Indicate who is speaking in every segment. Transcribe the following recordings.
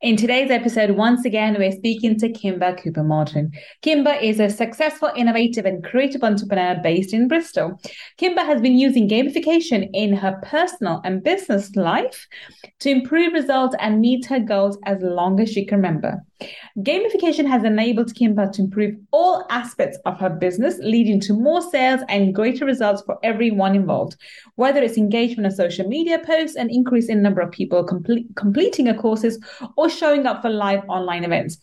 Speaker 1: In today's episode, once again, we're speaking to Kimber Cooper Martin. Kimber is a successful, innovative, and creative entrepreneur based in Bristol. Kimber has been using gamification in her personal and business life to improve results and meet her goals as long as she can remember. Gamification has enabled Kimber to improve all aspects of her business, leading to more sales and greater results for everyone involved. Whether it's engagement on social media posts, an increase in number of people complete, completing her courses, or showing up for live online events.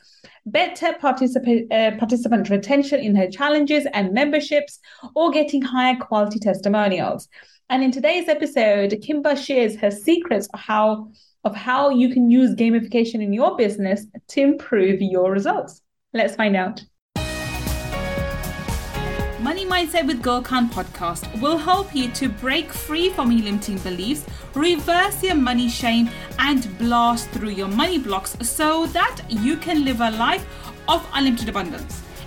Speaker 1: Better particip- uh, participant retention in her challenges and memberships, or getting higher quality testimonials. And in today's episode, Kimber shares her secrets of how of how you can use gamification in your business to improve your results. Let's find out. Money Mindset with Gul Khan podcast will help you to break free from your limiting beliefs, reverse your money shame, and blast through your money blocks so that you can live a life of unlimited abundance.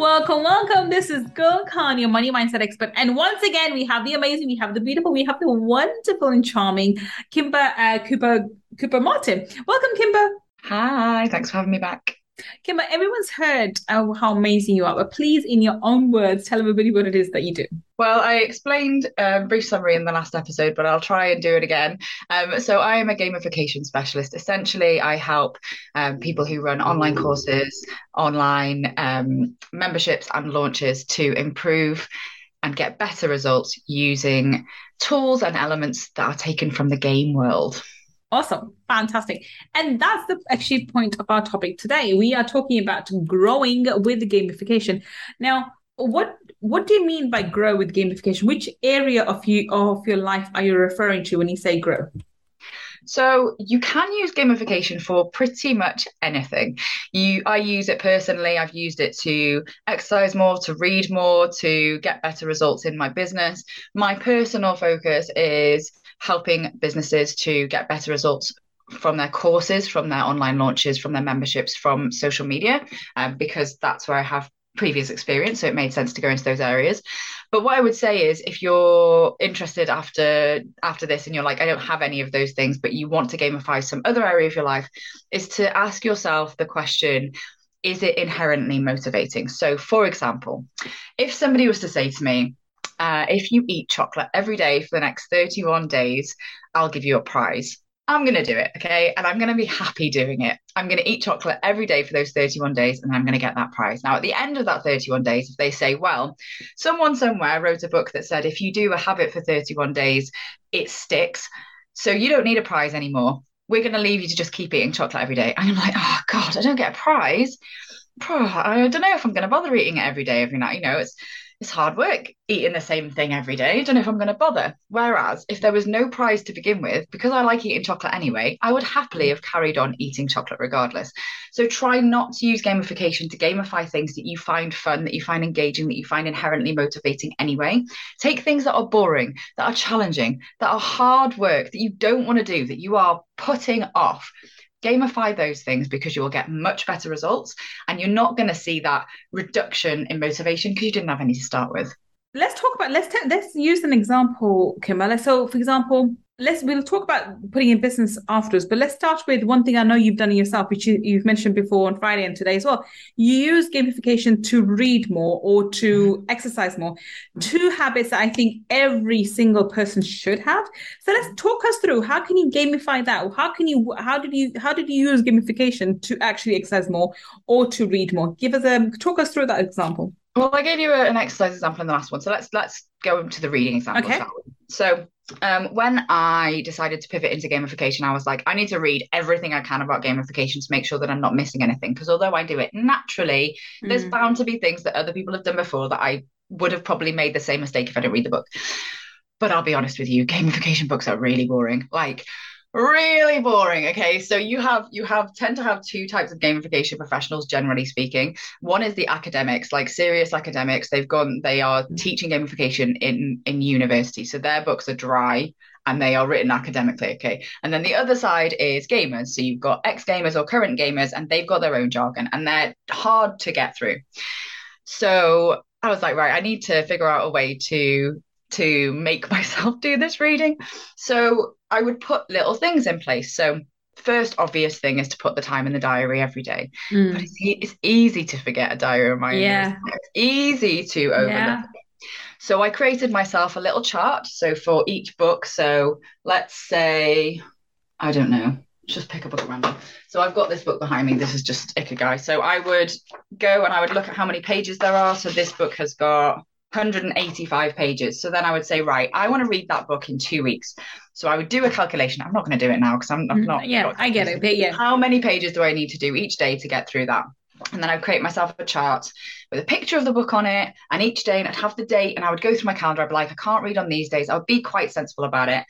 Speaker 1: Welcome, welcome. This is Gul Khan, your money mindset expert. And once again, we have the amazing, we have the beautiful, we have the wonderful and charming Kimber uh, Cooper Cooper Martin. Welcome, Kimber.
Speaker 2: Hi, thanks for having me back.
Speaker 1: Kimber, everyone's heard how amazing you are, but please, in your own words, tell everybody what it is that you do.
Speaker 2: Well, I explained a brief summary in the last episode, but I'll try and do it again. Um, so, I am a gamification specialist. Essentially, I help um, people who run online courses, online um, memberships, and launches to improve and get better results using tools and elements that are taken from the game world.
Speaker 1: Awesome. Fantastic. And that's the actually point of our topic today. We are talking about growing with gamification. Now, what what do you mean by grow with gamification? Which area of you of your life are you referring to when you say grow?
Speaker 2: So you can use gamification for pretty much anything. You I use it personally. I've used it to exercise more, to read more, to get better results in my business. My personal focus is helping businesses to get better results from their courses, from their online launches, from their memberships, from social media, um, because that's where I have previous experience. So it made sense to go into those areas. But what I would say is if you're interested after after this and you're like, I don't have any of those things, but you want to gamify some other area of your life, is to ask yourself the question, is it inherently motivating? So for example, if somebody was to say to me, uh, if you eat chocolate every day for the next 31 days, I'll give you a prize. I'm going to do it. Okay. And I'm going to be happy doing it. I'm going to eat chocolate every day for those 31 days and I'm going to get that prize. Now, at the end of that 31 days, if they say, well, someone somewhere wrote a book that said if you do a habit for 31 days, it sticks. So you don't need a prize anymore. We're going to leave you to just keep eating chocolate every day. And I'm like, oh, God, I don't get a prize. I don't know if I'm going to bother eating it every day, every night. You know, it's it's hard work eating the same thing every day. I don't know if I'm going to bother. Whereas if there was no prize to begin with, because I like eating chocolate anyway, I would happily have carried on eating chocolate regardless. So try not to use gamification to gamify things that you find fun, that you find engaging, that you find inherently motivating anyway. Take things that are boring, that are challenging, that are hard work, that you don't want to do, that you are putting off gamify those things because you will get much better results and you're not going to see that reduction in motivation because you didn't have any to start with
Speaker 1: let's talk about let's t- let's use an example Kimberly. so for example let's we'll talk about putting in business afterwards but let's start with one thing i know you've done yourself which you, have mentioned before on friday and today as well. You use gamification to read more or to mm-hmm. exercise more. Two habits that i think every single person should have. So let's talk us through how can you gamify that? How can you how did you how did you use gamification to actually exercise more or to read more? Give us a talk us through that example.
Speaker 2: Well i gave you an exercise example in the last one. So let's let's go into the reading example okay. so um, when I decided to pivot into gamification, I was like, I need to read everything I can about gamification to make sure that I'm not missing anything. Because although I do it naturally, mm. there's bound to be things that other people have done before that I would have probably made the same mistake if I didn't read the book. But I'll be honest with you, gamification books are really boring. Like, really boring. Okay so you have you have tend to have two types of gamification professionals generally speaking. One is the academics like serious academics. They've gone they are mm. teaching gamification in in university so their books are dry and they are written academically okay? And then the other side is gamers. So you've got ex gamers or current gamers and they've got their own jargon and they're hard to get through. So i was like right i need to figure out a way to to make myself do this reading. So I would put little things in place. So first obvious thing is to put the time in the diary every day. Mm. But it's, it's, easy to forget a diary reminder.
Speaker 1: Yeah.
Speaker 2: It's easy to overlook. Yeah. So I created myself a little chart. So for each book, so let's say, I don't know, just pick a book at random. So I've got this book behind me. This is just Ikigai. So I would go and I would look at how many pages there are. So this book has got 185 pages. So then I would say, right, I want to read that book in two weeks. So I would do a calculation. I'm not going to do it now because I'm, I'm, mm, not.
Speaker 1: Yeah, not, I get it. But yeah.
Speaker 2: How many pages do I need to do each day to get through that? And then I'd create myself a chart with a picture of the book on it. And each day, and I'd have the date, and I would go through my calendar. I'd be like, I can't read on these days. I would be quite sensible about it.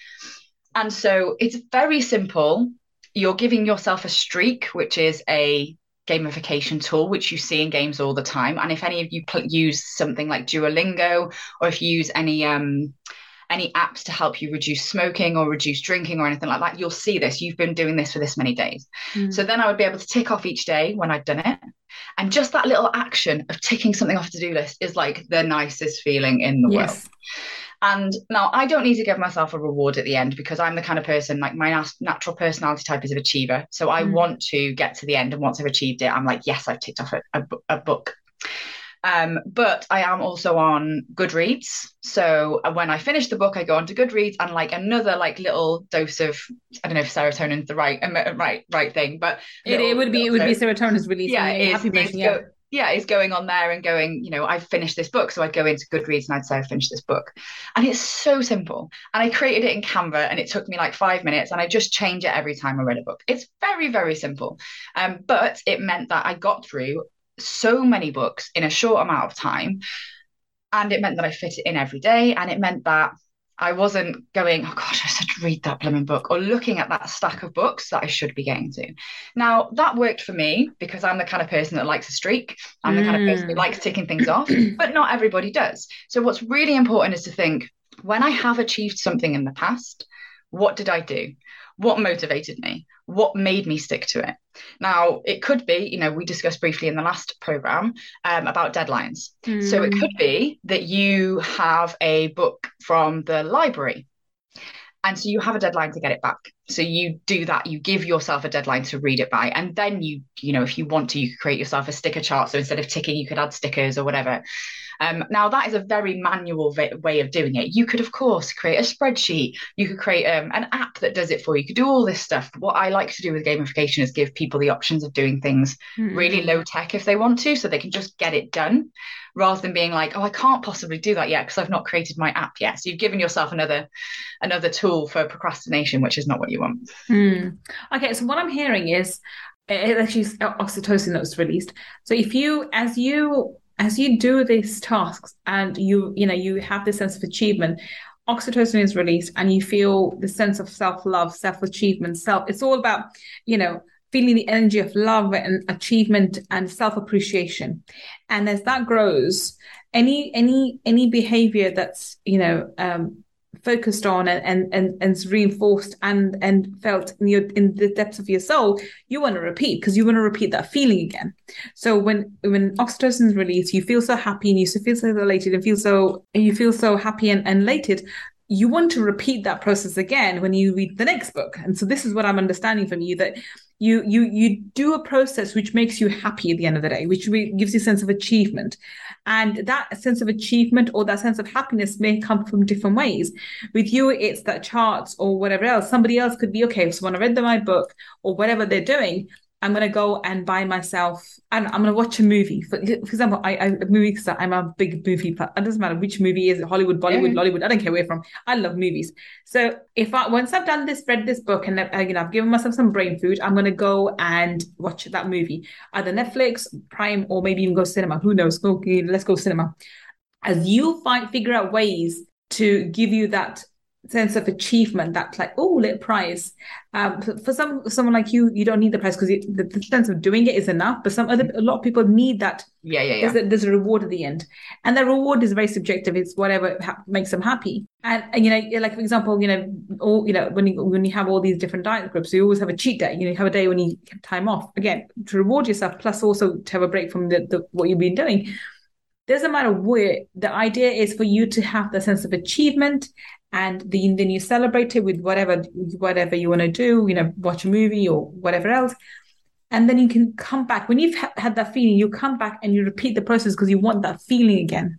Speaker 2: And so it's very simple. You're giving yourself a streak, which is a gamification tool, which you see in games all the time. And if any of you pl- use something like Duolingo, or if you use any um, any apps to help you reduce smoking or reduce drinking or anything like that, you'll see this. You've been doing this for this many days. Mm. So then I would be able to tick off each day when I'd done it. And just that little action of ticking something off to do list is like the nicest feeling in the yes. world. And now I don't need to give myself a reward at the end because I'm the kind of person like my natural personality type is an achiever. So I mm. want to get to the end, and once I've achieved it, I'm like, yes, I've ticked off a, a, a book. Um, but I am also on Goodreads. So uh, when I finish the book, I go on to Goodreads and like another like little dose of I don't know if serotonin is the right right right thing, but
Speaker 1: it, it would be it would be serotonin's release.
Speaker 2: Yeah, it is. Go, yeah, is going on there and going, you know, I've finished this book. So I'd go into Goodreads and I'd say, I've finished this book. And it's so simple. And I created it in Canva and it took me like five minutes and I just change it every time I read a book. It's very, very simple. Um, but it meant that I got through so many books in a short amount of time. And it meant that I fit it in every day. And it meant that I wasn't going, oh gosh, I should read that blooming book, or looking at that stack of books that I should be getting to. Now, that worked for me because I'm the kind of person that likes a streak. I'm the kind of person who mm. likes ticking things off, but not everybody does. So, what's really important is to think when I have achieved something in the past, what did I do? What motivated me? What made me stick to it? Now, it could be, you know, we discussed briefly in the last program um, about deadlines. Mm. So it could be that you have a book from the library and so you have a deadline to get it back so you do that you give yourself a deadline to read it by and then you you know if you want to you could create yourself a sticker chart so instead of ticking you could add stickers or whatever um, now, that is a very manual way of doing it. You could, of course, create a spreadsheet. You could create um, an app that does it for you. You could do all this stuff. What I like to do with gamification is give people the options of doing things mm-hmm. really low tech if they want to, so they can just get it done rather than being like, oh, I can't possibly do that yet because I've not created my app yet. So you've given yourself another another tool for procrastination, which is not what you
Speaker 1: Mm. Okay, so what I'm hearing is it actually oxytocin that was released. So if you, as you as you do these tasks and you you know you have this sense of achievement oxytocin is released and you feel the sense of self-love self-achievement self it's all about you know feeling the energy of love and achievement and self-appreciation and as that grows any any any behavior that's you know um focused on and and and, and reinforced and and felt in your in the depths of your soul you want to repeat because you want to repeat that feeling again. So when when oxytocin is released you feel so happy and you feel so elated and feel so you feel so happy and, and elated you want to repeat that process again when you read the next book. And so this is what i'm understanding from you that you you you do a process which makes you happy at the end of the day which gives you a sense of achievement. And that sense of achievement or that sense of happiness may come from different ways. With you it's that charts or whatever else. Somebody else could be okay so when i read my book or whatever they're doing I'm gonna go and buy myself, and I'm gonna watch a movie. For, for example, I, I movie because I'm a big movie. It doesn't matter which movie is it, Hollywood, Bollywood, yeah. Lollywood. I don't care where from. I love movies. So if I once I've done this, read this book, and uh, you know I've given myself some brain food, I'm gonna go and watch that movie, either Netflix, Prime, or maybe even go cinema. Who knows? Okay, let's go cinema. As you find figure out ways to give you that sense of achievement that like oh little prize. Um, for, some someone like you you don't need the prize because the, the, sense of doing it is enough but some other a lot of people need that.
Speaker 2: Yeah yeah,
Speaker 1: yeah. There's, a, there's a reward at the end. And the reward is very subjective. It's whatever ha- makes them happy. And, and, you know like for example you know all you know when you when you have all these different diet groups you always have a cheat day. You know you have a day when you have time off. Again to reward yourself plus also to have a break from the, the what you've been doing. Doesn't matter where the idea is for you to have the sense of achievement and the, then you celebrate it with whatever whatever you want to do you know watch a movie or whatever else. And then you can come back. When you've ha- had that feeling you come back and you repeat the process because you want that feeling again.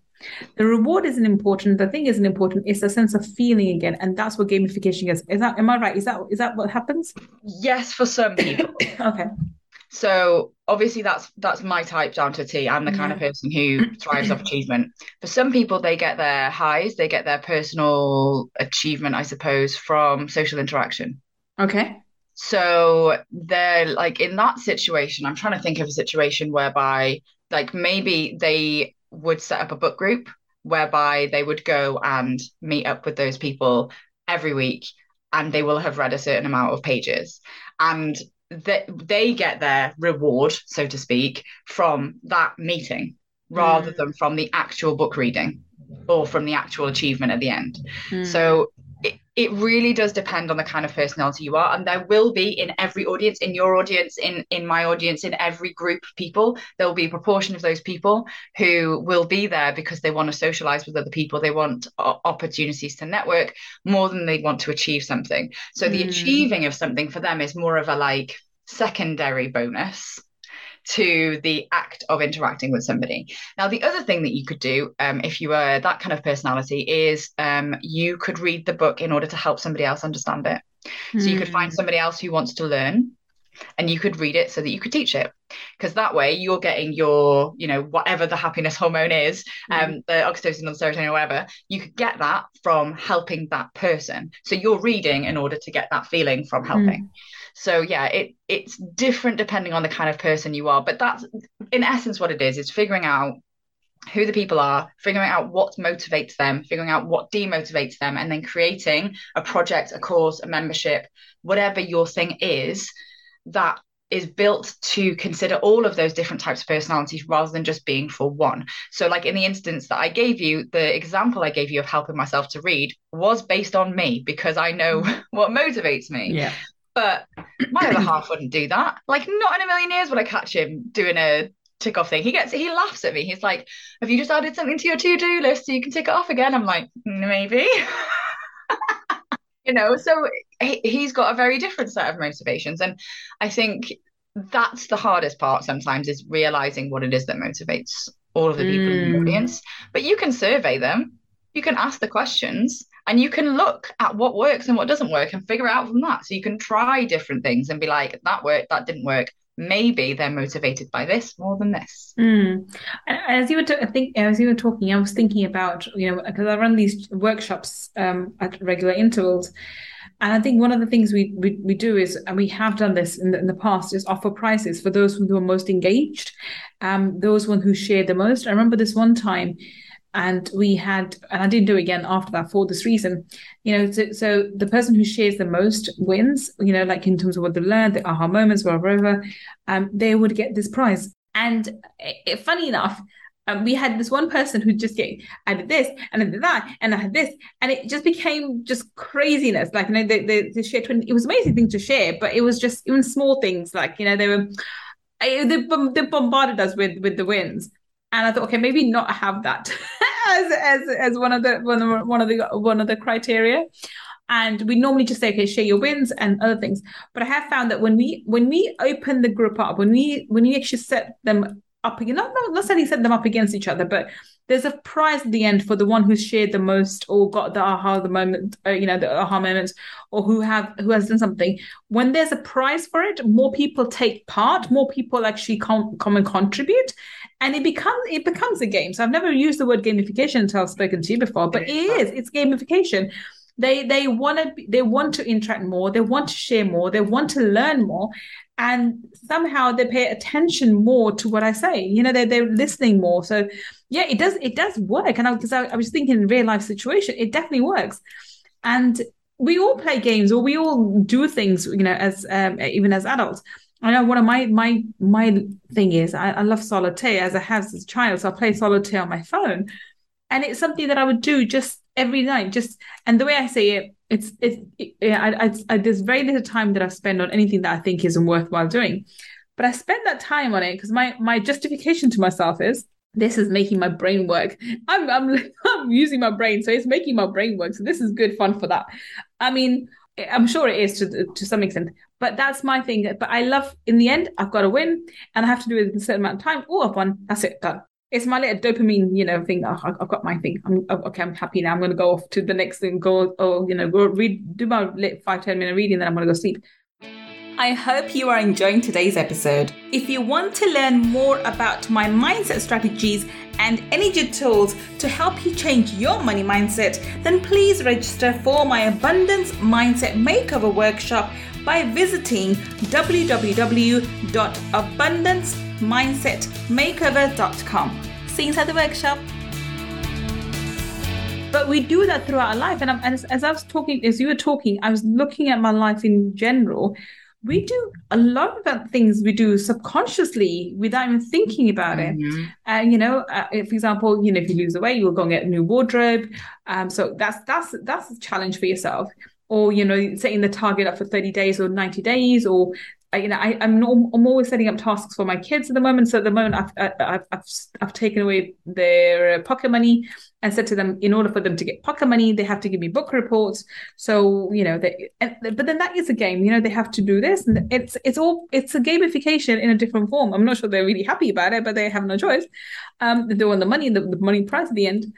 Speaker 1: The reward isn't important. The thing isn't important. It's a sense of feeling again. And that's what gamification is. Is that am i right? Is that is that what happens?
Speaker 2: Yes for some people.
Speaker 1: Okay
Speaker 2: so obviously that's that's my type down to T. I'm the kind of person who thrives off achievement. For some people, they get their highs, they get their personal achievement, I suppose, from social interaction.
Speaker 1: Okay.
Speaker 2: So they're like in that situation, I'm trying to think of a situation whereby like maybe they would set up a book group whereby they would go and meet up with those people every week and they will have read a certain amount of pages. And that they get their reward, so to speak, from that meeting rather mm. than from the actual book reading or from the actual achievement at the end. Mm. So it, really does depend on the kind of personality you are and there will be in every audience in your audience in in my audience in every group of people there will be a proportion of those people who will be there because they want to socialize with other people. They want opportunities to network more than they want to achieve something. So the mm. achieving of something for them is more of a like secondary bonus to the act of interacting with somebody. Now, the other thing that you could do um, if you were that kind of personality is um, you could read the book in order to help somebody else understand it. Mm. So you could find hmm. somebody else who wants to learn and you could read it so that you could teach it because that way you're getting your you know whatever the happiness hormone is mm. um the oxytocin or serotonin or whatever you could get that from helping that person so you're reading in order to get that feeling from helping mm. So yeah, it it's different depending on the kind of person you are, but that's in essence what it is. Is figuring out who the people are, figuring out what motivates them, figuring out what demotivates them, and then creating a project, a course, a membership, whatever your thing is that is built to consider all of those different types of personalities rather than just being for one. So, like in the instance that I gave you, the example I gave you of helping myself to read was based on me because I know mm-hmm. what motivates me.
Speaker 1: Yeah.
Speaker 2: But my other half wouldn't do that. Like, not in a million years would I catch him doing a tick off thing. He gets he laughs at me. He's like, "Have you just added something to your to do list so you can tick it off again?" I'm like, maybe. you know, so he, he's got a very different set of motivations, and I think that's the hardest part sometimes is realizing what it is that motivates all of the people mm. in the mm. audience. But you can survey them, you can ask the questions, and you can look at what works and what doesn't work and figure out from that so you can try different things and be like that worked that didn't work maybe they're motivated by this more than this
Speaker 1: mm. as you were I think as you were talking i was thinking about you know because i run these workshops um, at regular intervals and I think one of the things we, we, we do is, and we have done this in the, in the past, is offer prizes for those who are most engaged, um, those one who share the most. I remember this one time and we had and i didn't do it again after that for this reason. You know so, so the person who shares the most wins you know like in terms of what they learned the aha moments whatever um they would get this prize. And it, eh, funny enough um, we had this one person who just get I did this and I did that and I had this and it just became just craziness. Like you know the the, the share 20, it was amazing thing to share but it was just even small things like you know they were eh, they, they bombarded us with with the wins and I thought, okay, maybe not have that as as as one of the one of, one of the one of the criteria. And we normally just say, okay, share your wins and other things. But I have found that when we when we open the group up, when we when we actually set them up, not not necessarily set them up against each other, but there's a prize at the end for the one who's shared the most or got the aha the moment uh, you know the aha moments or who have who has done something when there's a prize for it more people take part more people actually come, come and contribute and it becomes it becomes a game. So i've never used the word gamification until i've spoken to you before but it is. It's gamification. They they want to they want to interact more. They want to share more. They want to learn more. And somehow they pay attention more to what i say. You know they're, they're listening more. So yeah it does it does work. And because I, I, was thinking in real life situation it definitely works. And we all play games or we all do things, you know, as um, even as adults. I know one of my my my thing is I, I love solitaire as I have as a child, so I play solitaire on my phone, and it's something that I would do just every night. Just and the way I say it, it's it's it, I, I, I, there's very little time that I spend on anything that I think isn't worthwhile doing, but I spend that time on it because my my justification to myself is this is making my brain work. I'm, I'm I'm using my brain, so it's making my brain work. So this is good fun for that. I mean, I'm sure it is to to some extent, but that's my thing. But I love in the end, I've got to win, and I have to do it in a certain amount of time. Oh, I've won. That's it. Done. It's my little dopamine, you know, thing. Oh, I've got my thing. I'm okay. I'm happy now. I'm going to go off to the next thing. Go, oh, you know, go read, do my five ten minute reading, then I'm going to go sleep. I hope you are enjoying today's episode. If you want to learn more about my mindset strategies and energy tools to help you change your money mindset, then please register for my Abundance Mindset Makeover Workshop by visiting www.abundancemindsetmakeover.com. See you inside the workshop. But we do that throughout our life. And, as, as I was talking, as you were talking, I was looking at my life in general we do a lot of things we do subconsciously without even thinking about it. Mm-hmm. And you know, uh, for example, you know, if you lose the weight, you will go and get a new wardrobe. Um, so that's that's that's a challenge for yourself. Or you know, setting the target up for thirty days or ninety days, or you know, I, am not, I'm always setting up tasks for my kids at the moment. So at the moment, I've I've I've, I've taken away their pocket money and said to them, in order for them to get pocket money, they have to give me book reports. So you know, they, and, but then that is a game. You know, they have to do this, and it's it's all it's a gamification in a different form. I'm not sure they're really happy about it, but they have no choice. Um, they want the money, the, the money prize at the end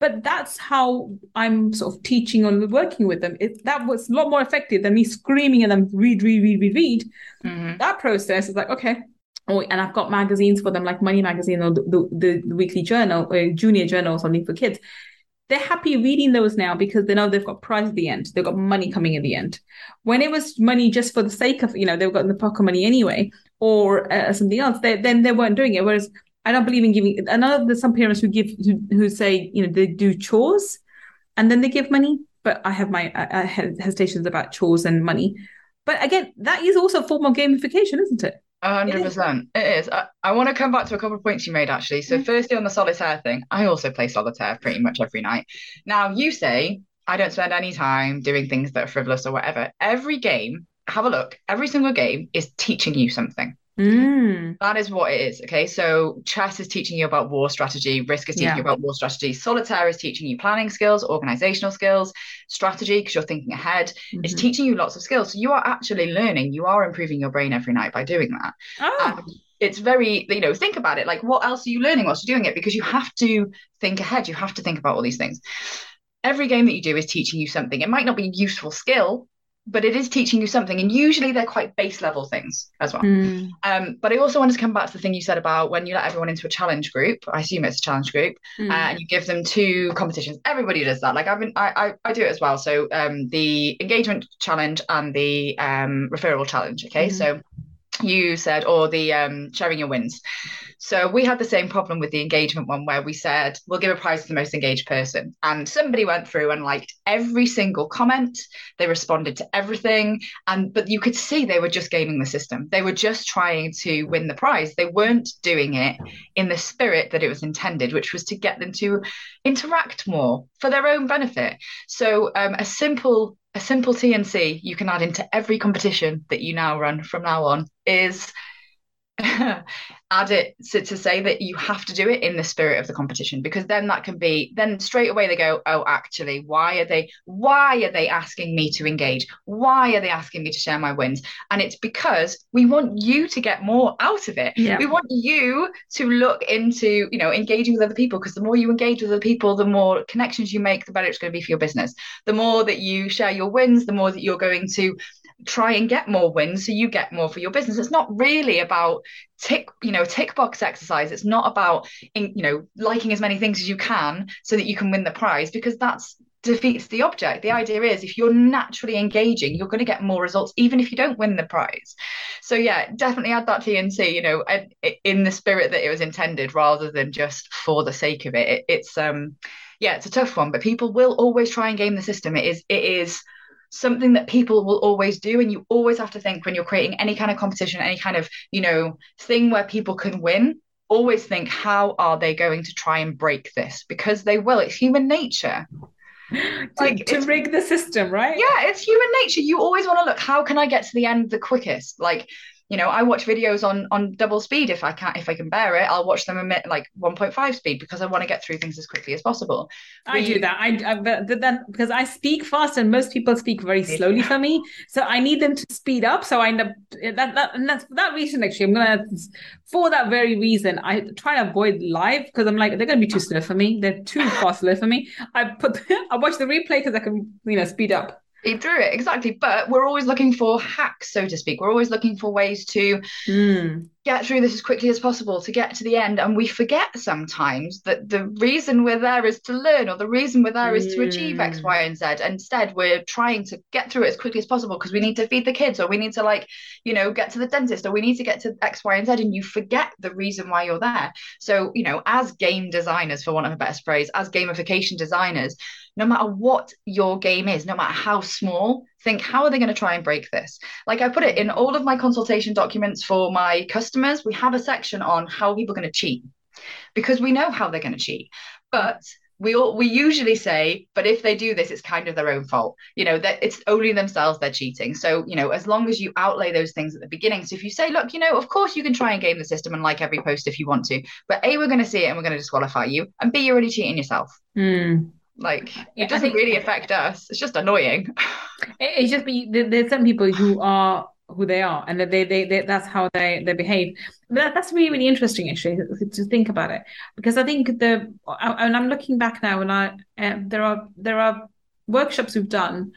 Speaker 1: but that's how I'm sort of teaching or working with them. It, that was a lot more effective than me screaming at them, read, read, read, read, read. Mm-hmm. That process is like, okay. Oh, and I've got magazines for them, like Money Magazine or the, the, the Weekly Journal or Junior Journal or something for kids. They're happy reading those now because they know they've got prize at the end. They've got money coming at the end. When it was money just for the sake of, you know, they've got the pocket money anyway, or uh, something else, they, then they weren't doing it. Whereas I don't believe in giving. I know there's some parents who give who, who say you know they do chores and then they give money, but I have my I, I hesitations about chores and money. But again, that is also a form of gamification, isn't it?
Speaker 2: hundred percent, it is. I, I want to come back to a couple of points you made actually. So, mm-hmm. firstly, on the solitaire thing, I also play solitaire pretty much every night. Now, you say I don't spend any time doing things that are frivolous or whatever. Every game, have a look. Every single game is teaching you something.
Speaker 1: Mm.
Speaker 2: That is what it is. Okay. So chess is teaching you about war strategy, risk is teaching yeah. you about war strategy, solitaire is teaching you planning skills, organizational skills, strategy, because you're thinking ahead. Mm-hmm. It's teaching you lots of skills. So you are actually learning, you are improving your brain every night by doing that.
Speaker 1: Oh.
Speaker 2: it's very, you know, think about it. Like, what else are you learning whilst you're doing it? Because you have to think ahead. You have to think about all these things. Every game that you do is teaching you something. It might not be a useful skill, but it is teaching you something and usually they're quite base level things as well mm. um, but i also wanted to come back to the thing you said about when you let everyone into a challenge group i assume it's a challenge group mm. uh, and you give them two competitions everybody does that like i've been i i, I do it as well so um, the engagement challenge and the um, referral challenge okay mm. so you said or the um, sharing your wins so we had the same problem with the engagement one where we said we'll give a prize to the most engaged person. And somebody went through and liked every single comment. They responded to everything. And but you could see they were just gaming the system. They were just trying to win the prize. They weren't doing it in the spirit that it was intended, which was to get them to interact more for their own benefit. So um, a simple a simple TNC you can add into every competition that you now run from now on is add it to, to say that you have to do it in the spirit of the competition because then that can be then straight away they go oh actually why are they why are they asking me to engage? Why are they asking me to share my wins? And it's because we want you to get more out of it.
Speaker 1: Yeah.
Speaker 2: we want you to look into you know engaging with other people because the more you engage with other people the more connections you make the better it's going to be for your business. The more that you share your wins the more that you're going to try and get more wins so you get more for your business. It's not really about tick you know tick box exercise. It's not about you know liking as many things as you can so that you can win the prize because that's defeats the object. The idea is if you're naturally engaging you're going to get more results even if you don't win the prize. So yeah definitely add that tnc you know in the spirit that it was intended rather than just for the sake of it, it it's um yeah, it's a tough one, but people will always try and game the system. It is it is something that people will always do and you always have to think when you're creating any kind of competition any kind of you know thing where people can win always think how are they going to try and break this? Because they will. It's human nature.
Speaker 1: Like to, to rig the system right?
Speaker 2: Yeah it's human nature. You always want to look how can i get to the end the quickest? Like you know i watch videos on on double speed. If i can if i can bear it i'll watch them at like 1.5 speed because i want to get through things as quickly as possible.
Speaker 1: I do that. I, I but then because i speak fast and most people speak very slowly for me so i need them to speed up so i end up eh, that, that and that's for that reason actually i'm gonna for that very reason i try to avoid live because i'm like they're gonna be too slow for me. They're too fast slow for me. I put i watch the replay because i can you know speed up
Speaker 2: through it exactly but we're always looking for hacks so to speak we're always looking for ways to
Speaker 1: mm.
Speaker 2: get through this as quickly as possible to get to the end and we forget sometimes that the reason we're there is to learn or the reason we're there mm. is to achieve x y and z instead we're trying to get through it as quickly as possible because we need to feed the kids or we need to like you know get to the dentist or we need to get to x y and z and you forget the reason why you're there so you know as game designers for want of a better phrase as gamification designers no matter what your game is, no matter how small, think how are they going to try and break this? Like I put it in all of my consultation documents for my customers, we have a section on how people are going to cheat because we know how they're going to cheat. But we all we usually say, but if they do this, it's kind of their own fault. You know, that it's only themselves they're cheating. So, you know, as long as you outlay those things at the beginning. So if you say, look, you know, of course you can try and game the system and like every post if you want to, but A, we're going to see it and we're going to disqualify you. And B, you're already cheating yourself.
Speaker 1: Mm.
Speaker 2: Like yeah, it doesn't think, really affect us. It's just annoying.
Speaker 1: It's just be there's some people who are who they are and that they, they, they that's how they they behave that, that's really really interesting actually to think about it because i think the and i'm looking back now and i uh, there are there are workshops we've done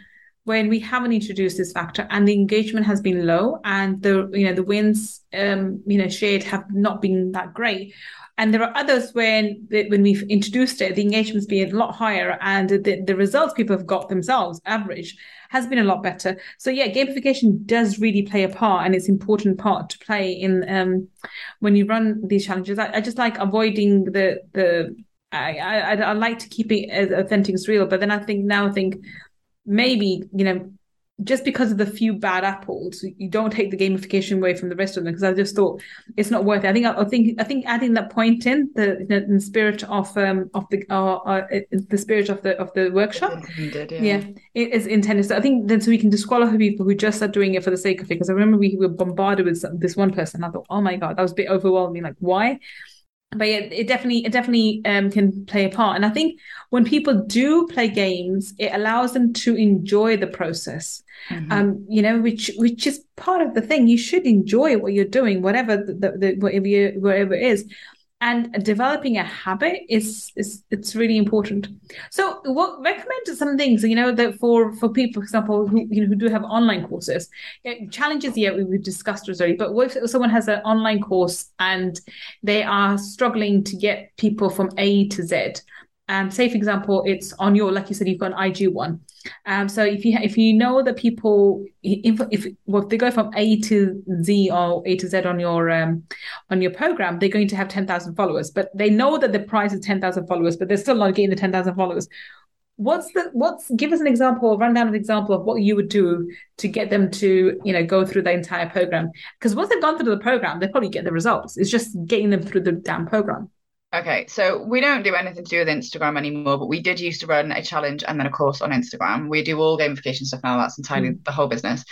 Speaker 1: when we haven't introduced this factor and the engagement has been low and the you know the wins um you know shared have not been that great and there are others when when we've introduced it, the engagement's been a lot higher, and the, the results people have got themselves, average, has been a lot better. So yeah, gamification does really play a part, and it's an important part to play in um, when you run these challenges. I, I just like avoiding the the. I, I I like to keep it as authentic as real, but then I think now I think maybe you know just because of the few bad apples, you don't take the gamification away from the rest of them. Because I just thought it's not worth it. I think I, think I think adding that point in the the, the spirit of um of the uh, uh, the spirit of the of the workshop. Yeah. yeah, it is intended. So I think then so we can disqualify people who just are doing it for the sake of it. Because I remember we were bombarded with this one person. I thought, oh my god, that was a bit overwhelming. Like why? But yeah, it definitely it definitely um, can play a part. And I think when people do play games, it allows them to enjoy the process. Mm-hmm. Um, you know, which which is part of the thing. You should enjoy what you're doing, whatever the, the, the whatever you, whatever it is and developing a habit is is it's really important. So what recommend some things you know that for for people for example who you know who do have online courses. Challenges yeah we, have discussed already but what if someone has an online course and they are struggling to get people from a to z um, say for example it's on your like you said you've got an ig one. Um, so if you if you know that people if, if well, if they go from a to z or a to z on your um, on your program they're going to have 10,000 followers but they know that the price is 10,000 followers but they're still not getting the 10,000 followers. What's the what's give us an example run down an example of what you would do to get them to you know go through the entire program. Because once they've gone through the program they probably get the results. It's just getting them through the damn program
Speaker 2: Okay, so we don't do anything to do with Instagram anymore, but we did used to run a challenge and then a course on Instagram. We do all gamification stuff now. That's entirely mm. the whole business.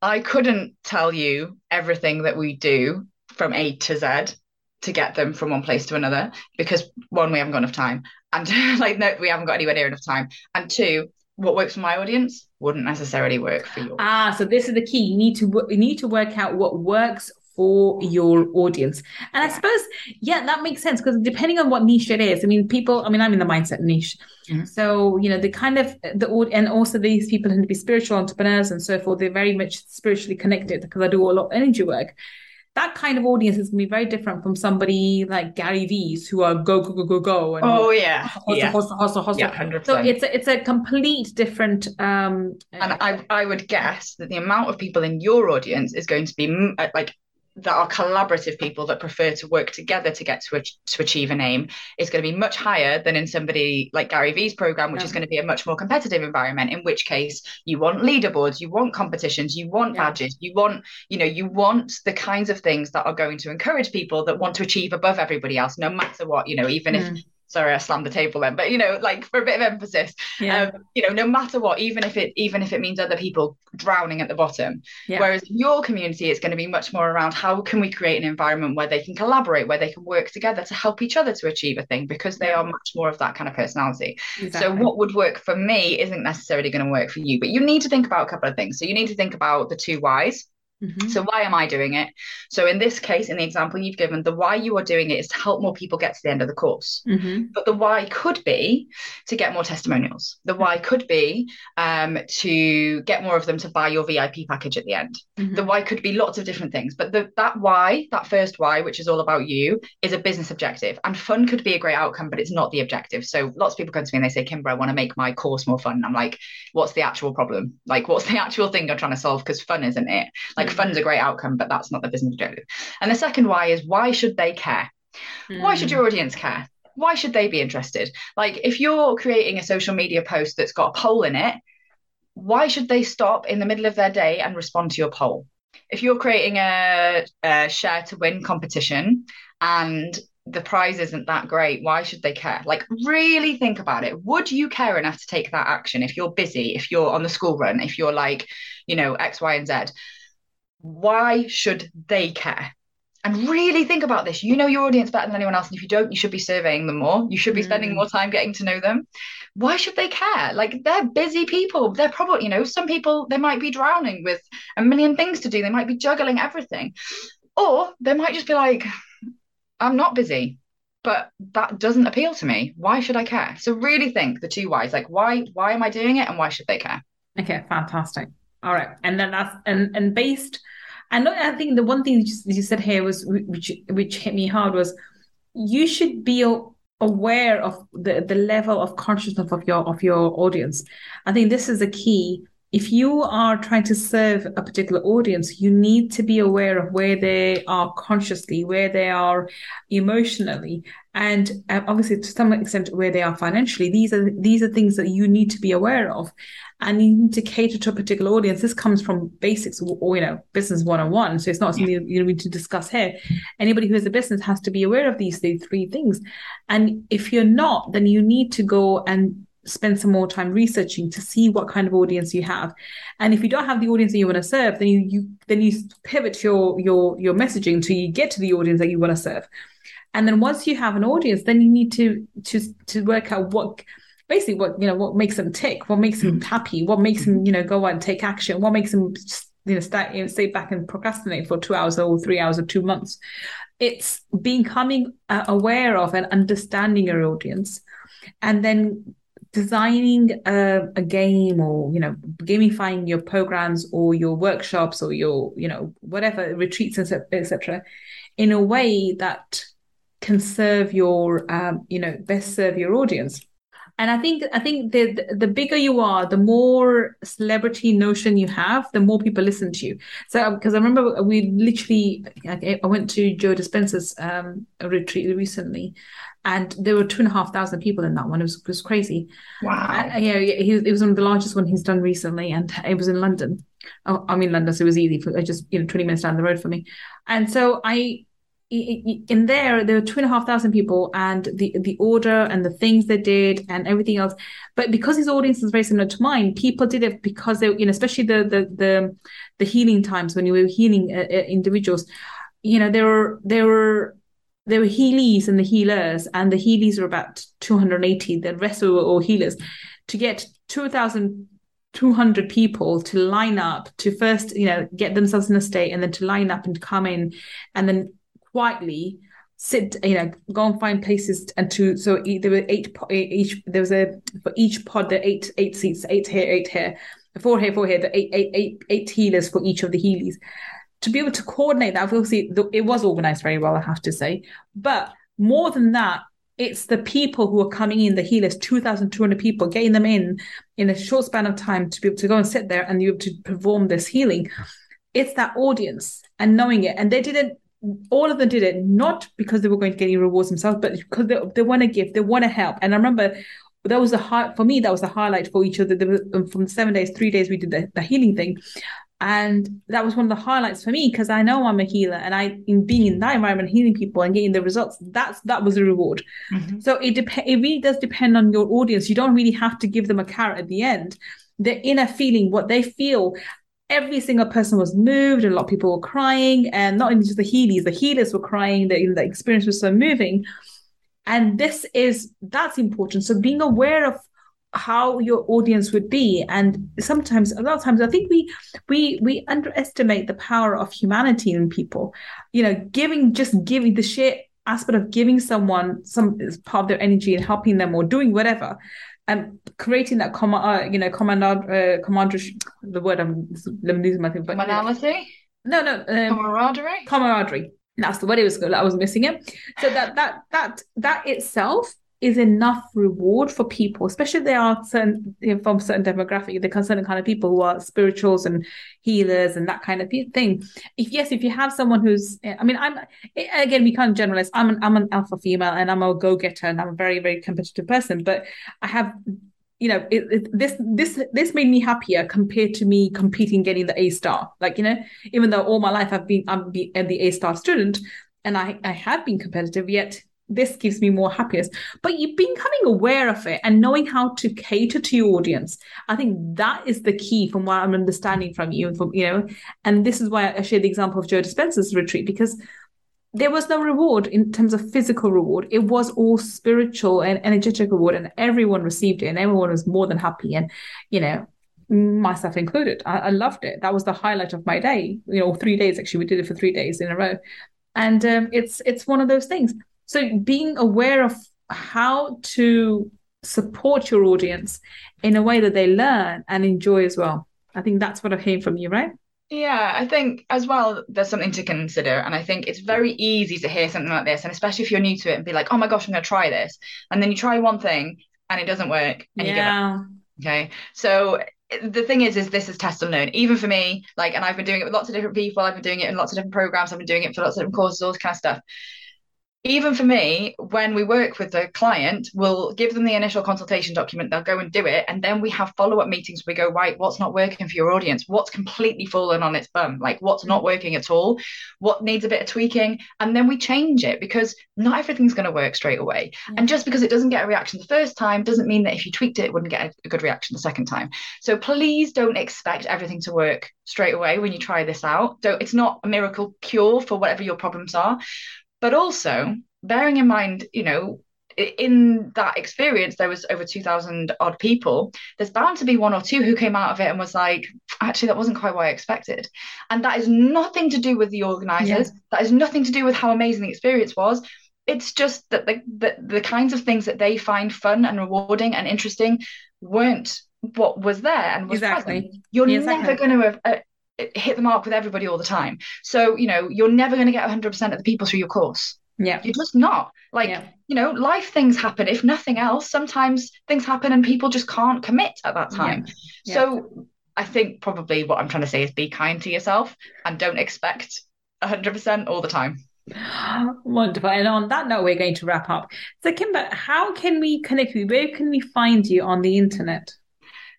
Speaker 2: I couldn't tell you everything that we do from A to Z to get them from one place to another because one, we haven't got enough time, and like no, we haven't got anywhere near enough time, and two, what works for my audience wouldn't necessarily work for yours.
Speaker 1: Ah, so this is the key. You need to you need to work out what works for your audience. And I suppose, yeah, that makes sense because depending on what niche it is, I mean, people, I mean, I'm in the mindset niche. Mm-hmm. So, you know, the kind of the and also these people tend to be spiritual entrepreneurs and so forth. They're very much spiritually connected because I do a lot of energy work. That kind of audience is going to be very different from somebody like Gary Vee's who are go go go go go.
Speaker 2: And oh yeah,
Speaker 1: hustle,
Speaker 2: yeah.
Speaker 1: hustle hustle hustle. Yeah, 100%. So it's a, it's a complete different. um
Speaker 2: And I I would guess that the amount of people in your audience is going to be like that are collaborative people that prefer to work together to get to, a, to achieve an aim is going to be much higher than in somebody like Gary Vee's program, which yeah. is going to be a much more competitive environment. In which case, you want leaderboards, you want competitions, you want yeah. badges, you want you know you want the kinds of things that are going to encourage people that want to achieve above everybody else, no matter what. You know, even mm. if sorry i slammed the table then but you know like for a bit of emphasis yeah. um, you know no matter what even if it even if it means other people drowning at the bottom yeah. whereas your community is going to be much more around how can we create an environment where they can collaborate where they can work together to help each other to achieve a thing because they are much more of that kind of personality exactly. so what would work for me isn't necessarily going to work for you but you need to think about a couple of things so you need to think about the two whys Mm-hmm. So, why am I doing it? So, in this case, in the example you've given, the why you are doing it is to help more people get to the end of the course. Mm-hmm. But the why could be to get more testimonials. The why could be um, to get more of them to buy your VIP package at the end. Mm-hmm. The why could be lots of different things. But the, that why, that first why, which is all about you, is a business objective. And fun could be a great outcome, but it's not the objective. So, lots of people come to me and they say, Kimber, I want to make my course more fun. I'm like, what's the actual problem? Like, what's the actual thing you're trying to solve? Because fun isn't it. Like, fund's a great outcome, but that's not the business objective. And the second why is why should they care? Mm. Why should hmm. your audience care? Why should they be interested? Like if you're creating a social media post that's got a poll in it, why should they stop in the middle of their day and respond to your poll? If you're creating a, a share to win competition and the prize isn't that great why should they care like really think about it would you care enough to take that action if you're busy if you're on the school run if you're like you know x y and z why should they care? And really think about this. You know your audience better than anyone else. And if you don't, you should be surveying them more. You should be spending mm. more time getting to know them. Why should they care? Like they're busy people. They're probably, you know, some people, they might be drowning with a million things to do. They might be juggling everything. Or they might just be like, I'm not busy but that doesn't appeal to me why should i care so really think the two whys like why why am i doing it and why should they care
Speaker 1: okay fantastic all right and then that's and and based and I think the one thing you said here was which which hit me hard was you should be aware of the the level of consciousness of your of your audience. I think this is a key. If you are trying to serve a particular audience, you need to be aware of where they are consciously, where they are emotionally, and uh, obviously to some extent where they are financially. These are these are things that you need to be aware of and you need to cater to a particular audience. This comes from basics or, you know, business one on one. So it's not something you need to discuss here. Anybody who has a business has to be aware of these three things. And if you're not, then you need to go and spend some more time researching to see what kind of audience you have. And if you don't have the audience that you want to serve, then you, you then you pivot your your your messaging to you get to the audience that you want to serve. And then once you have an audience, then you need to to to work out what basically what you know what makes them tick, what makes them hmm. happy, what makes them you know go out and take action, what makes them you know stay, you know, stay back and procrastinate for two hours or three hours or two months. It's becoming uh, aware of and understanding your audience, and then designing a, a, game or you know gamifying your programs or your workshops or your you know whatever retreats etc in a way that can serve your um, you know best serve your audience and I think I think the the bigger you are, the more celebrity notion you have, the more people listen to you. So because I remember we literally I went to Joe Dispenza's um, retreat recently, and there were two and a half thousand people in that one. It was it was crazy.
Speaker 2: Wow.
Speaker 1: And, yeah, he, it was one of the largest one he's done recently, and it was in London. Oh, I'm in London, so it was easy for just you know 20 minutes down the road for me. And so I in there there were two and a half thousand people and the the order and the things they did and everything else but because his audience is very similar to mine people did it because they you know especially the the the, the healing times when you were healing uh, uh, individuals you know there were there were there were healies and the healers and the healies were about 280 the rest were all healers. To get 2,200 people to line up to first you know get themselves in a state and then to line up and come in and then quietly sit you know go and find places and to so there were eight each there was a for each pod there eight eight seats eight here eight here four here four here the eight eight eight eight healers for each of the healies to be able to coordinate that obviously it was organized very well i have to say but more than that it's the people who are coming in the healers 2200 people getting them in in a short span of time to be able to go and sit there and be able to perform this healing it's that audience and knowing it. And they didn't, all of them did it not because they were going to get any rewards themselves, but because they, they want to give, they want to help. And I remember that was the high for me, that was the highlight for each other. Was, um, from seven days, three days, we did the, the healing thing. And that was one of the highlights for me because I know I'm a healer and I in being in that environment, healing people and getting the results, that's that was a reward. Mm-hmm. So it dep- it really does depend on your audience. You don't really have to give them a carrot at the end. The inner feeling, what they feel, every single person was moved. A lot of people were crying, and not only just the healers, the healers were crying. The, the experience was so moving, and this is that's important. So being aware of how your audience would be and sometimes a lot of times i think we we we underestimate the power of humanity in people you know giving just giving the sheer aspect of giving someone some part of their energy and helping them or doing whatever and creating that command, uh, you know, command, uh, commander, the word I'm, I'm losing my thing,
Speaker 2: but commonality.
Speaker 1: No, no,
Speaker 2: um, camaraderie.
Speaker 1: Camaraderie. That's the word it was. I was missing it. So that that that that itself is enough reward for people, especially if they are certain from certain demographic, the certain kind of people who are spirituals and healers and that kind of thing. If yes, if you have someone who's, eh, I mean, I'm eh, again, we can't generalize. I'm an I'm an alpha female and I'm a go getter and I'm a very very competitive person, but I have. You know, it, it, this this this made me happier compared to me competing, getting the A star. Like you know, even though all my life I've been I'm the A star student, and I I have been competitive, yet this gives me more happiness. But you becoming aware of it and knowing how to cater to your audience. I think that is the key from what i'm understanding from you from you know and this is why i share the example of joe dispenza's retreat because there was no reward in terms of physical reward. It was all spiritual and energetic reward and everyone received it and everyone was more than happy and you know myself included. I, I loved it. That was the highlight of my day you know three days actually. We did it for three days in a row. And um, it's it's one of those things so being aware of how to support your audience in a way that they learn and enjoy as well. I think that's what I hear from you, right?
Speaker 2: Yeah, I think as well, there's something to consider. And I think it's very easy to hear something like this. And especially if you're new to it and be like, oh my gosh, I'm going to try this. And then you try one thing and it doesn't work. And yeah. you give up. Okay. So the thing is, is this is test and learn. Even for me, like, and I've been doing it with lots of different people. I've been doing it in lots of different programs. I've been doing it for lots of different courses, all this kind of stuff even for me, when we work with the client, we'll give them the initial consultation document, they'll go and do it. And then we have follow up meetings. We go, right, what's not working for your audience? What's completely fallen on its bum? Like, what's not working at all? What needs a bit of tweaking? And then we change it because not everything's going to work straight away. Yeah. And just because it doesn't get a reaction the first time doesn't mean that if you tweaked it, it wouldn't get a good reaction the second time. So please don't expect everything to work straight away when you try this out. So it's not a miracle cure for whatever your problems are. But also, bearing in mind, you know, in that experience, there was over 2,000 odd people. There's bound to be one or two who came out of it and was like, actually, that wasn't quite what I expected. And that is nothing to do with the organizers. Yeah. That is nothing to do with how amazing the experience was. It's just that the, the, the kinds of things that they find fun and rewarding and interesting weren't what was there and was exactly. present. You're yeah, exactly. never going to hit the mark with everybody all the time. So, you know, you're never going to get 100% of the people through your course.
Speaker 1: Yeah.
Speaker 2: You're just not. Like, yeah. you know, life things happen. If nothing else, sometimes things happen and people just can't commit at that time. Yeah. So I think probably what I'm trying to say is be kind to yourself and don't expect 100% all the time.
Speaker 1: Wonderful. And on that note, we're going to wrap up. So, Kimber, how can we connect with you? Where can we find you on the internet?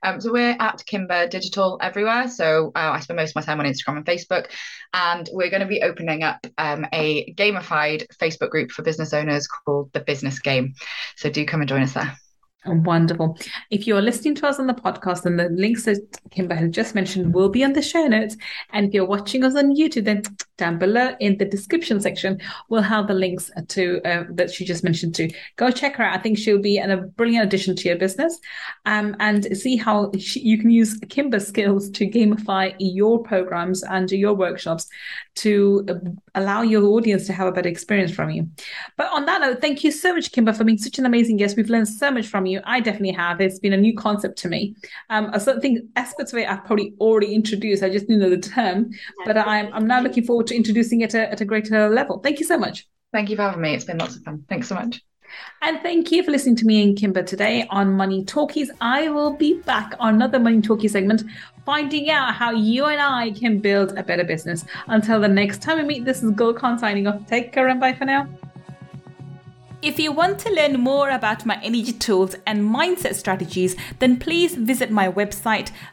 Speaker 2: Um, so we're at Kimber Digital everywhere. So uh, I spend most of my time on Instagram and Facebook, and we're going to be opening up um, a gamified Facebook group for business owners called the Business Game. So do come and join us there.
Speaker 1: Wonderful. If you're listening to us on the podcast, then the links that Kimber has just mentioned will be on the show notes. And if you're watching us on YouTube, then down below in the description section, we'll have the links to uh, that she just mentioned to go check her out. I think she'll be an, a brilliant addition to your business, um, and see how she, you can use Kimber's skills to gamify your programs and your workshops to uh, allow your audience to have a better experience from you. But on that note, thank you so much, Kimber, for being such an amazing guest. We've learned so much from you. I definitely have. It's been a new concept to me. Um, I think aspects of it I've probably already introduced. I just didn't know the term, but I'm, I'm now looking forward to introducing it at a, at a greater level. Thank you so much.
Speaker 2: Thank you for having me. It's been lots of fun. Thanks so much.
Speaker 1: And thank you for listening to me and Kimber today on Money Talkies. I will be back on another Money Talkie segment, finding out how you and I can build a better business. Until the next time we meet, this is Gul Khan signing off. Take care and bye for now. If you want to learn more about my energy tools and mindset strategies, then please visit my website